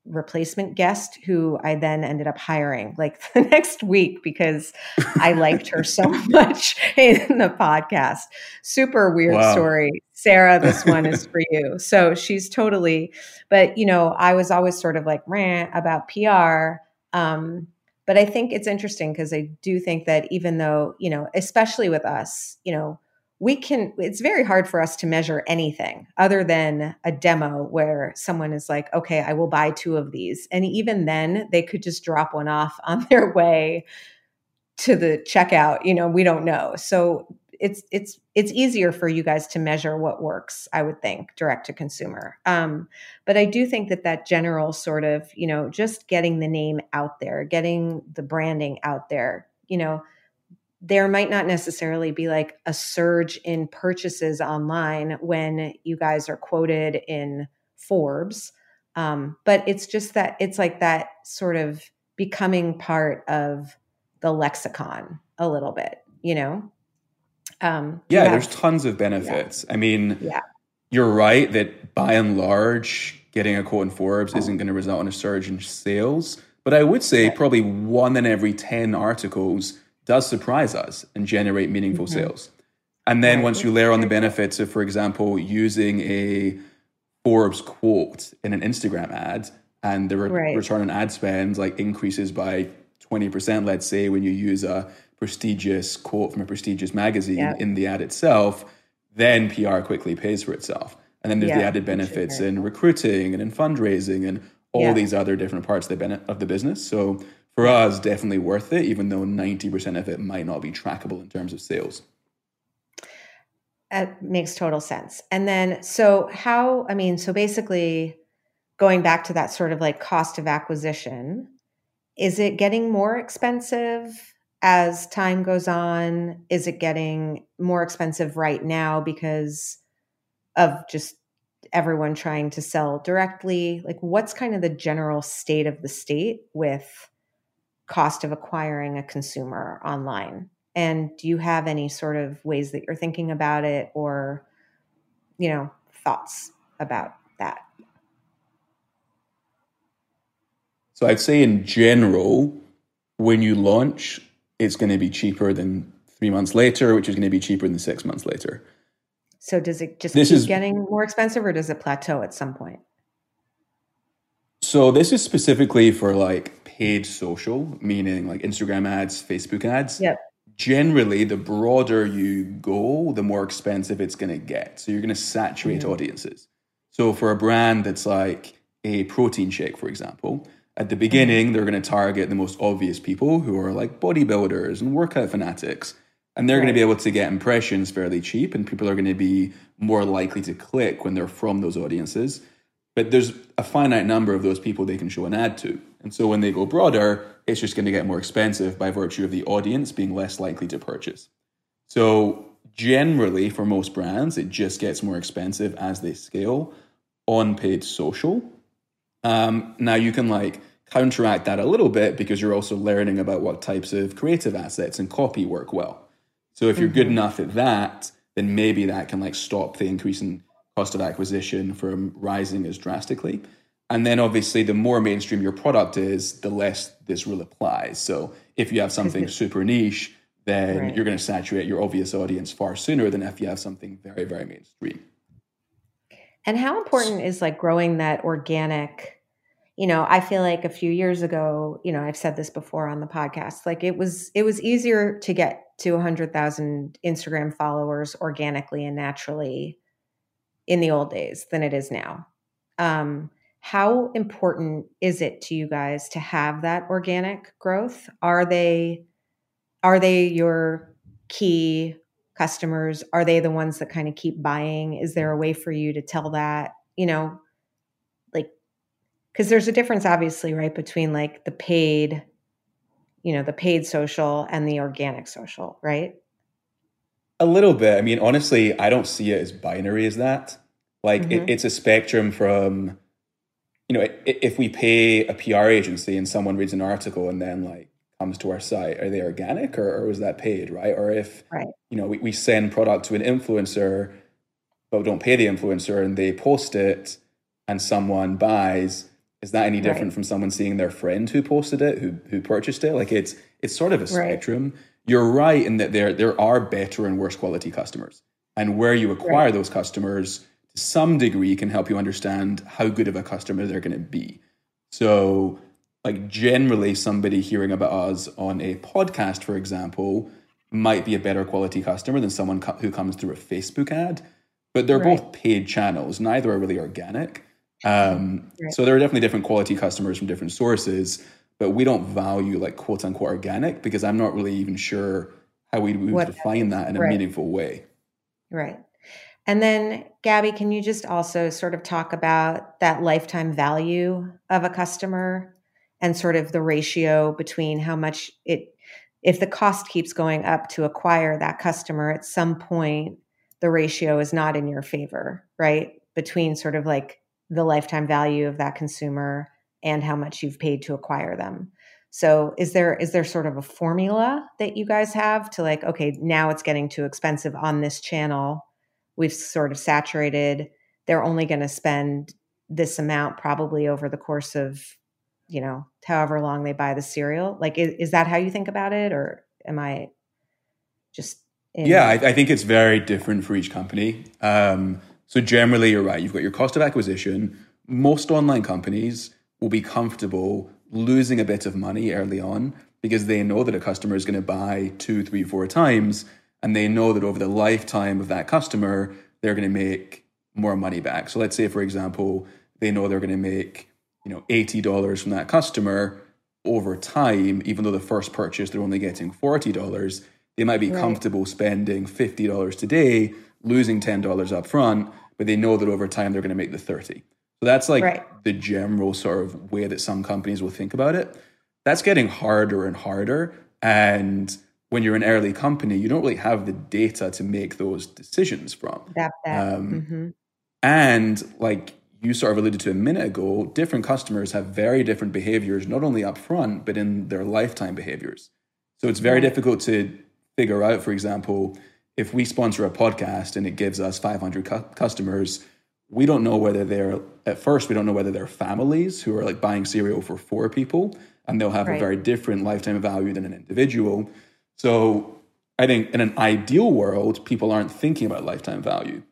replacement guest who I then ended up hiring like (laughs) the next week because I liked her so (laughs) much in the podcast. Super weird wow. story. Sarah, this one is for you. So she's totally, but you know, I was always sort of like rant about PR. Um, but I think it's interesting because I do think that even though, you know, especially with us, you know, we can it's very hard for us to measure anything other than a demo where someone is like okay i will buy two of these. And even then they could just drop one off (laughs) on their way to the checkout you know we don't know. So it's it's it's easier for you guys to measure what works i would think direct to consumer. Um, but i do think that that general sort of you know just getting the name out there getting the branding out there you know there might not necessarily be like a surge in purchases online when you guys are quoted in Forbes. Um, but it's just that it's like that sort of becoming part of the lexicon a little bit, you know? Um, yeah, have, there's tons of benefits. Yeah. I mean, yeah. you're right that by and large, getting a quote in Forbes oh. isn't going to result in a surge in sales. But I would say right. probably one in every 10 articles does surprise us and generate meaningful mm-hmm. sales. And then once you layer on the benefits of, for example, using a Forbes quote in an Instagram ad and the re- right. return on ad spend like increases by 20%, let's say, when you use a prestigious quote from a prestigious magazine yeah. in the ad itself, then PR quickly pays for itself. And then there's yeah, the added benefits sure. in recruiting and in fundraising and all yeah. these other different parts of the, ben- of the business. So for us, definitely worth it, even though 90% of it might not be trackable in terms of sales. That makes total sense. And then, so how, I mean, so basically going back to that sort of like cost of acquisition, is it getting more expensive as time goes on? Is it getting more expensive right now because of just everyone trying to sell directly? Like, what's kind of the general state of the state with cost of acquiring a consumer online? And do you have any sort of ways that you're thinking about it or, you know, thoughts about that? So I'd say in general, when you launch, it's going to be cheaper than three months later, which is going to be cheaper than six months later. So does it just this keep is, getting more expensive or does it plateau at some point? So this is specifically for like paid social, meaning like Instagram ads, Facebook ads. Yep. Generally, the broader you go, the more expensive it's going to get. So you're going to saturate mm-hmm. audiences. So for a brand that's like a protein shake, for example, at the beginning, mm-hmm. they're going to target the most obvious people who are like bodybuilders and workout fanatics. And they're right. going to be able to get impressions fairly cheap, and people are going to be more likely to click when they're from those audiences. But there's a finite number of those people they can show an ad to. And so when they go broader, it's just going to get more expensive by virtue of the audience being less likely to purchase. So generally, for most brands, it just gets more expensive as they scale on paid social. Um, now you can like counteract that a little bit because you're also learning about what types of creative assets and copy work well. So if you're mm-hmm. good enough at that, then maybe that can like stop the increase in cost of acquisition from rising as drastically. And then obviously, the more mainstream your product is, the less this rule applies. So if you have something (laughs) super niche, then right. you're going to saturate your obvious audience far sooner than if you have something very, very mainstream. And how important is like growing that organic? You know, I feel like a few years ago, you know, I've said this before on the podcast, like it was it was easier to get to 100,000 Instagram followers organically and naturally in the old days than it is now. Um, how important is it to you guys to have that organic growth? Are they are they your key customers? Are they the ones that kind of keep buying? Is there a way for you to tell that? You know, like because there's a difference obviously right between like the paid you know the paid social and the organic social right a little bit i mean honestly i don't see it as binary as that like mm-hmm. it, it's a spectrum from you know if we pay a pr agency and someone reads an article and then like comes to our site are they organic or, or was that paid right or if right. you know we, we send product to an influencer but don't pay the influencer and they post it and someone buys is that any different right. from someone seeing their friend who posted it who who purchased it like it's it's sort of a spectrum right. you're right in that there there are better and worse quality customers and where you acquire those customers to some degree can help you understand how good of a customer they're going to be so like generally somebody hearing about us on a podcast for example might be a better quality customer than someone co- who comes through a facebook ad but they're both paid channels neither are really organic um, right. So there are definitely different quality customers from different sources, but we don't value like quote unquote organic because I'm not really even sure how we would define that in a right. meaningful way. Right. And then, Gabi, can you just also sort of talk about that lifetime value of a customer and sort of the ratio between how much it, if the cost keeps going up to acquire that customer, at some point, the ratio is not in your favor, right? Between sort of like the lifetime value of that consumer and how much you've paid to acquire them. So is there is there sort of a formula that you guys have to like okay, now it's getting too expensive on this channel. We've sort of saturated. They're only going to spend this amount probably over the course of, you know, however long they buy the cereal. Like is, is that how you think about it or am I just in- Yeah, I, I think it's very different for each company. Um, so generally, you're right. You've got your cost of acquisition. Most online companies will be comfortable losing a bit of money early on because they know that a customer is going to buy two, three, four times, and they know that over the lifetime of that customer, they're going to make more money back. So let's say, for example, they know they're going to make you know eighty dollars from that customer over time, even though the first purchase they're only getting forty dollars. They might be right. comfortable spending fifty dollars today losing $10 up front, but they know that over time they're going to make the 30. So that's like right. the general sort of way that some companies will think about it. That's getting harder and harder. And when you're an early company, you don't really have the data to make those decisions from. That, that. Um, mm-hmm. And like you sort of alluded to a minute ago, different customers have very different behaviors, not only up front, but in their lifetime behaviors. So it's very difficult to figure out, for example, if we sponsor a podcast and it gives us 500 cu- customers, we don't know whether they're at first we don't know whether they're families who are like buying cereal for four people and they'll have right. a very different lifetime value than an individual. So I think in an ideal world, people aren't thinking about lifetime value.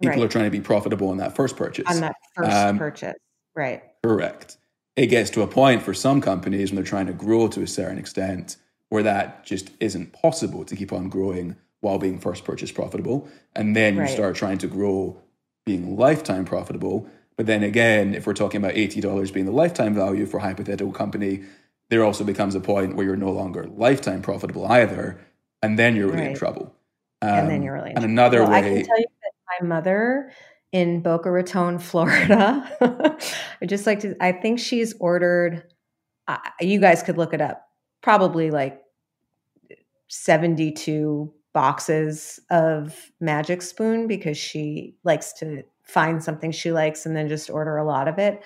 People right. are trying to be profitable on that first purchase. On that first um, purchase, right? Correct. It gets to a point for some companies when they're trying to grow to a certain extent where that just isn't possible to keep on growing while being first purchase profitable. And then you right. start trying to grow being lifetime profitable. But then again, if we're talking about $80 being the lifetime value for a hypothetical company, there also becomes a point where you're no longer lifetime profitable either. And then you're really right. in trouble. Um, and then um, you're really in and another well, way. I can tell you that my mother in Boca Raton, (laughs) Florida, I just like to, I think she's ordered, uh, you guys could look it up, probably like 72 boxes of Magic Spoon because she likes to find something she likes and then just order a lot of it.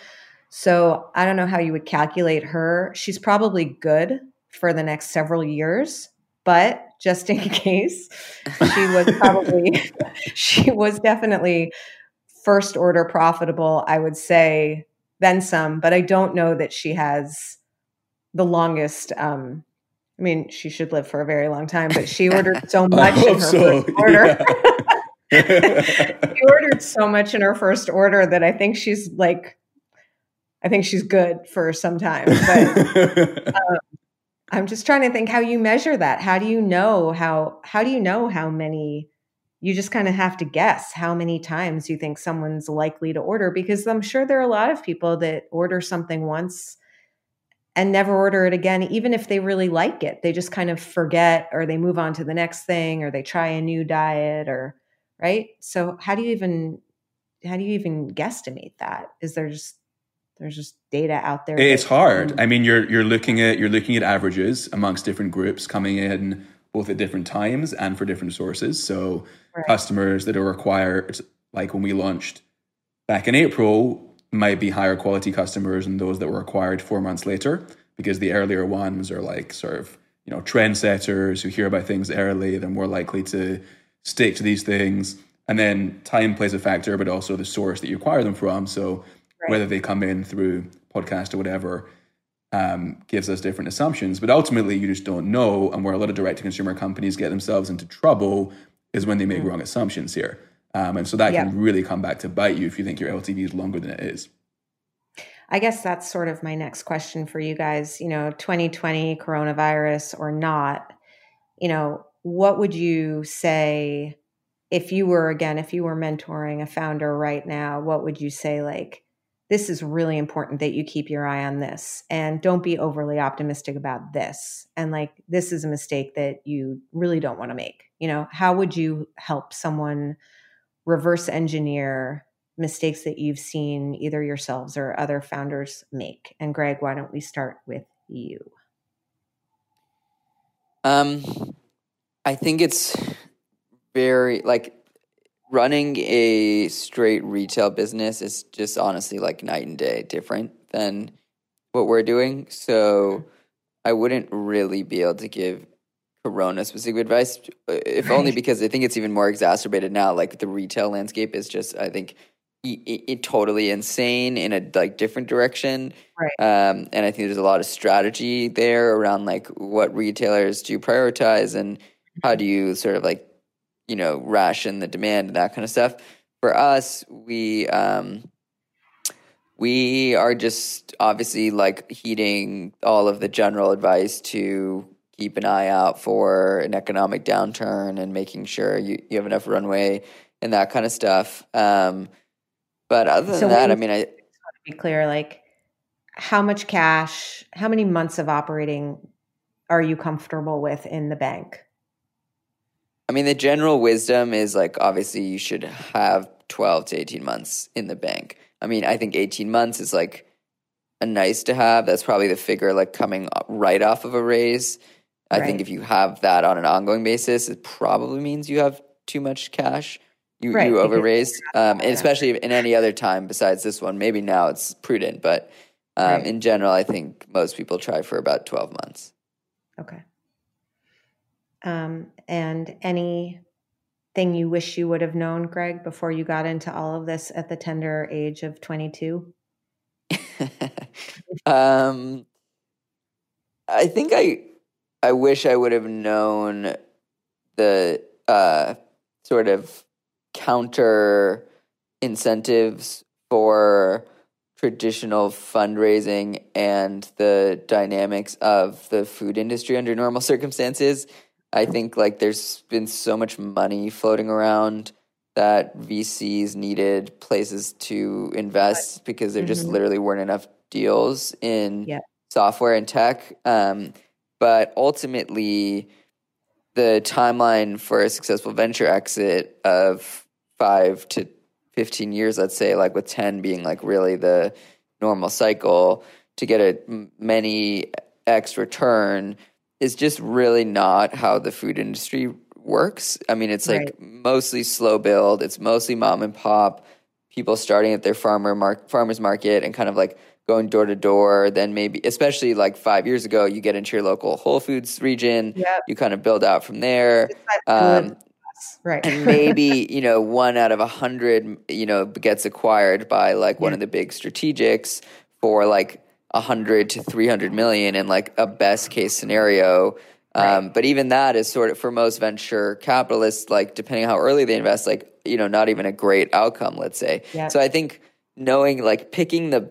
So I don't know how you would calculate her. She's probably good for the next several years, but just in (laughs) case, she was probably, (laughs) (laughs) she was definitely first order profitable, I would say, then some, but I don't know that she has the longest um, I mean, she should live for a very long time, but she ordered so much in her so. first order. Yeah. she ordered so much in her first order that I think she's like, I think she's good for some time. But (laughs) um, I'm just trying to think how you measure that. How do you know how? How do you know how many? You just kind of have to guess how many times you think someone's likely to order because I'm sure there are a lot of people that order something once and never order it again, even if they really like it. They just kind of forget or they move on to the next thing or they try a new diet or right. So how do you even how do you even guesstimate that? Is there just There's just data out there. It's hard. I mean, you're you're looking at you're looking at averages amongst different groups coming in both at different times and for different sources. So right. customers that are required, like when we launched back in April, might be higher quality customers than those that were acquired four months later, because the earlier ones are like sort of you know trendsetters who hear about things early. They're more likely to stick to these things, and then time plays a factor, but also the source that you acquire them from. So right. whether they come in through podcast or whatever um, gives us different assumptions. But ultimately, you just don't know. And where a lot of direct to consumer companies get themselves into trouble is when they make mm. wrong assumptions here. Um, and so that yeah. can really come back to bite you if you think your LTV is longer than it is. I guess that's sort of my next question for you guys. You know, 2020 coronavirus or not, you know, what would you say if you were, again, if you were mentoring a founder right now, what would you say like, this is really important that you keep your eye on this and don't be overly optimistic about this and like this is a mistake that you really don't want to make you know? How would you help someone reverse engineer mistakes that you've seen either yourselves or other founders make? And greg why don't we start with you? Um i think it's very like running a straight retail business is just honestly like night and day different than what we're doing. So I wouldn't really be able to give Corona specific advice, if only (laughs) because I think it's even more exacerbated now. Like the retail landscape is just, I think, it, it totally insane in a like different direction. Right. Um, and I think there's a lot of strategy there around like what retailers do you prioritize and how do you sort of like you know, ration the demand and that kind of stuff. For us, we um, we are just obviously like heeding all of the general advice to keep an eye out for an economic downturn and making sure you, you have enough runway and that kind of stuff. Um, but other than so that, I mean, I to be clear, like how much cash, how many months of operating are you comfortable with in the bank? I mean, the general wisdom is like obviously you should have 12 to 18 months in the bank. I mean, I think 18 months is like a nice to have. That's probably the figure like coming right off of a raise. I right. think if you have that on an ongoing basis, it probably means you have too much cash. You, right. you over raised, um, and especially in any other time besides this one. Maybe now it's prudent, but um, right. in general, I think most people try for about 12 months. Okay um, and anything you wish you would have known, Greg, before you got into all of this at the tender age of 22? (laughs) um, I think I I wish I would have known the uh, sort of counter incentives for traditional fundraising and the dynamics of the food industry under normal circumstances. I think like there's been so much money floating around that VCs needed places to invest because there mm-hmm. just literally weren't enough deals in yep. software and tech. Um, but ultimately, the timeline for a successful venture exit of five to 15 years, let's say, like with 10 being like really the normal cycle to get a many X return is just really not how the food industry works. I mean, it's like right. mostly slow build. It's mostly mom and pop people starting at their farmer mar- farmers market and kind of like going door to door. Then maybe, especially like five years ago, you get into your local Whole Foods region. Yep. You kind of build out from there. Um, right. and maybe (laughs) you know one out of a hundred you know gets acquired by like yeah. one of the big strategics for like 100 to 300 million in like a best case scenario. Um, But even that is sort of for most venture capitalists, like depending how early they invest, like, you know, not even a great outcome, let's say. Yep. So I think knowing like picking the,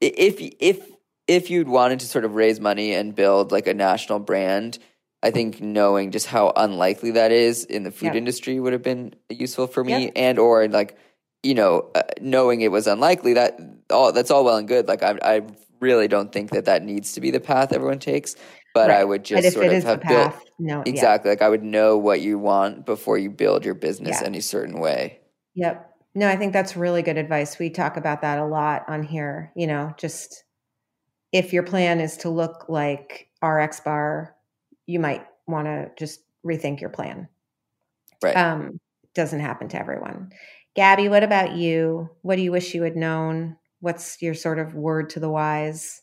if, if, if you'd wanted to sort of raise money and build like a national brand, I think knowing just how unlikely that is in the food yep. industry would have been useful for me, yep. and or like you know uh, knowing it was unlikely that all that's all well and good. Like I, I really don't think that that needs to be the path everyone takes. But right. I would just sort of have built no, exactly yeah. like I would know what you want before you build your business yeah. any certain way. Yep. No, I think that's really good advice. We talk about that a lot on here. You know, just if your plan is to look like RX Bar, you might want to just rethink your plan. Right. Um, doesn't happen to everyone. Gabi, what about you? What do you wish you had known? What's your sort of word to the wise?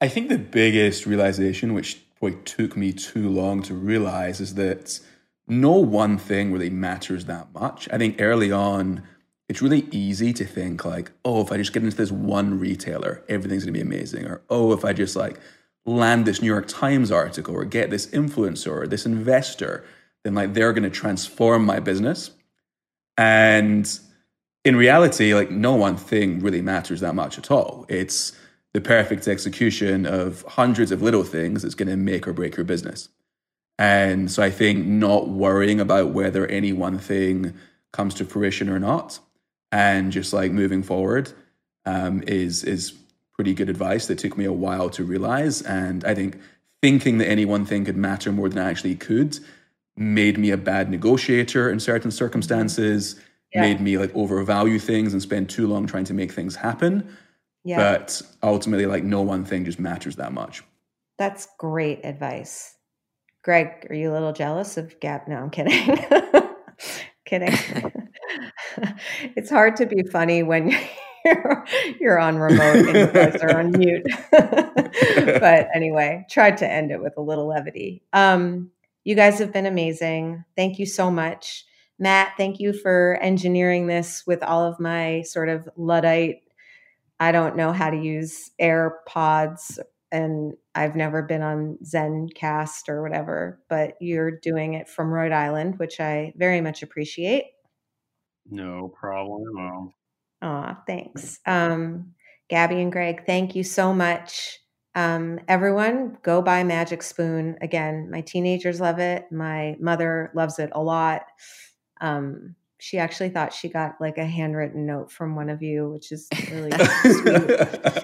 I think the biggest realization, which probably took me too long to realize, is that no one thing really matters that much. I think early on, it's really easy to think like, oh, if I just get into this one retailer, everything's gonna be amazing. Or, oh, if I just like land this New York Times article or get this influencer or this investor, then like they're gonna transform my business. And in reality, like no one thing really matters that much at all. It's the perfect execution of hundreds of little things that's going to make or break your business. And so I think not worrying about whether any one thing comes to fruition or not, and just like moving forward, um, is is pretty good advice that took me a while to realize. And I think thinking that any one thing could matter more than I actually could made me a bad negotiator in certain circumstances. Yeah. Made me like overvalue things and spend too long trying to make things happen. Yeah. But ultimately, like no one thing just matters that much. That's great advice. Greg, are you a little jealous of Gab? No, I'm kidding. (laughs) kidding. (laughs) it's hard to be funny when you're, (laughs) you're on remote and you guys are on mute. but anyway, tried to end it with a little levity. Um, you guys have been amazing. Thank you so much. Matt, thank you for engineering this with all of my sort of Luddite. I don't know how to use AirPods and I've never been on Zencast or whatever, but you're doing it from Rhode Island, which I very much appreciate. No problem. Aw, thanks. Um, Gabi and Greg, thank you so much. Um, everyone, go buy Magic Spoon. Again, my teenagers love it. My mother loves it a lot. Um, she actually thought she got like a handwritten note from one of you, which is really (laughs) sweet.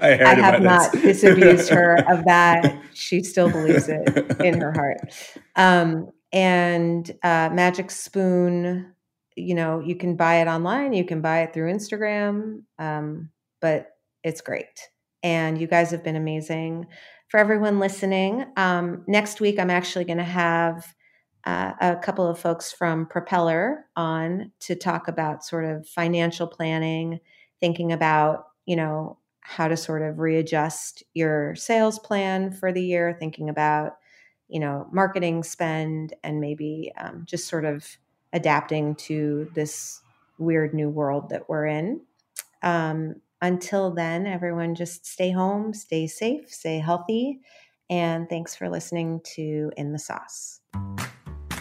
I, I have not disabused her of (laughs) that. She still believes it in her heart. Um, and uh, Magic Spoon, you know, you can buy it online, you can buy it through Instagram, um, but it's great. And you guys have been amazing. For everyone listening, um, next week I'm actually going to have uh, a couple of folks from Propeller on to talk about sort of financial planning, thinking about, you know, how to sort of readjust your sales plan for the year, thinking about, you know, marketing spend and maybe um, just sort of adapting to this weird new world that we're in. Um, until then, everyone just stay home, stay safe, stay healthy, and thanks for listening to In the Sauce.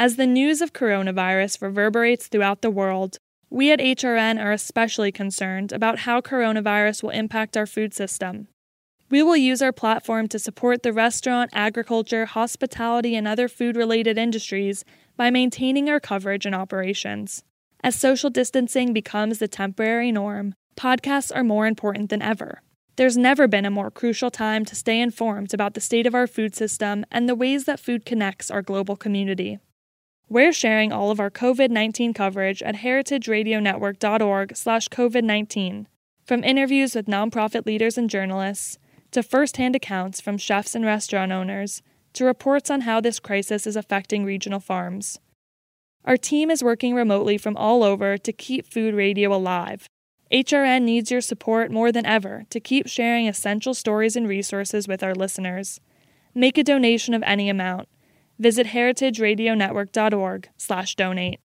As the news of coronavirus reverberates throughout the world, we at HRN are especially concerned about how coronavirus will impact our food system. We will use our platform to support the restaurant, agriculture, hospitality, and other food related industries by maintaining our coverage and operations. As social distancing becomes the temporary norm, podcasts are more important than ever. There's never been a more crucial time to stay informed about the state of our food system and the ways that food connects our global community. We're sharing all of our COVID-19 coverage at heritageradionetwork.org/covid19, from interviews with nonprofit leaders and journalists to first-hand accounts from chefs and restaurant owners to reports on how this crisis is affecting regional farms. Our team is working remotely from all over to keep food radio alive. HRN needs your support more than ever to keep sharing essential stories and resources with our listeners. Make a donation of any amount. Visit heritageradionetwork.org/donate.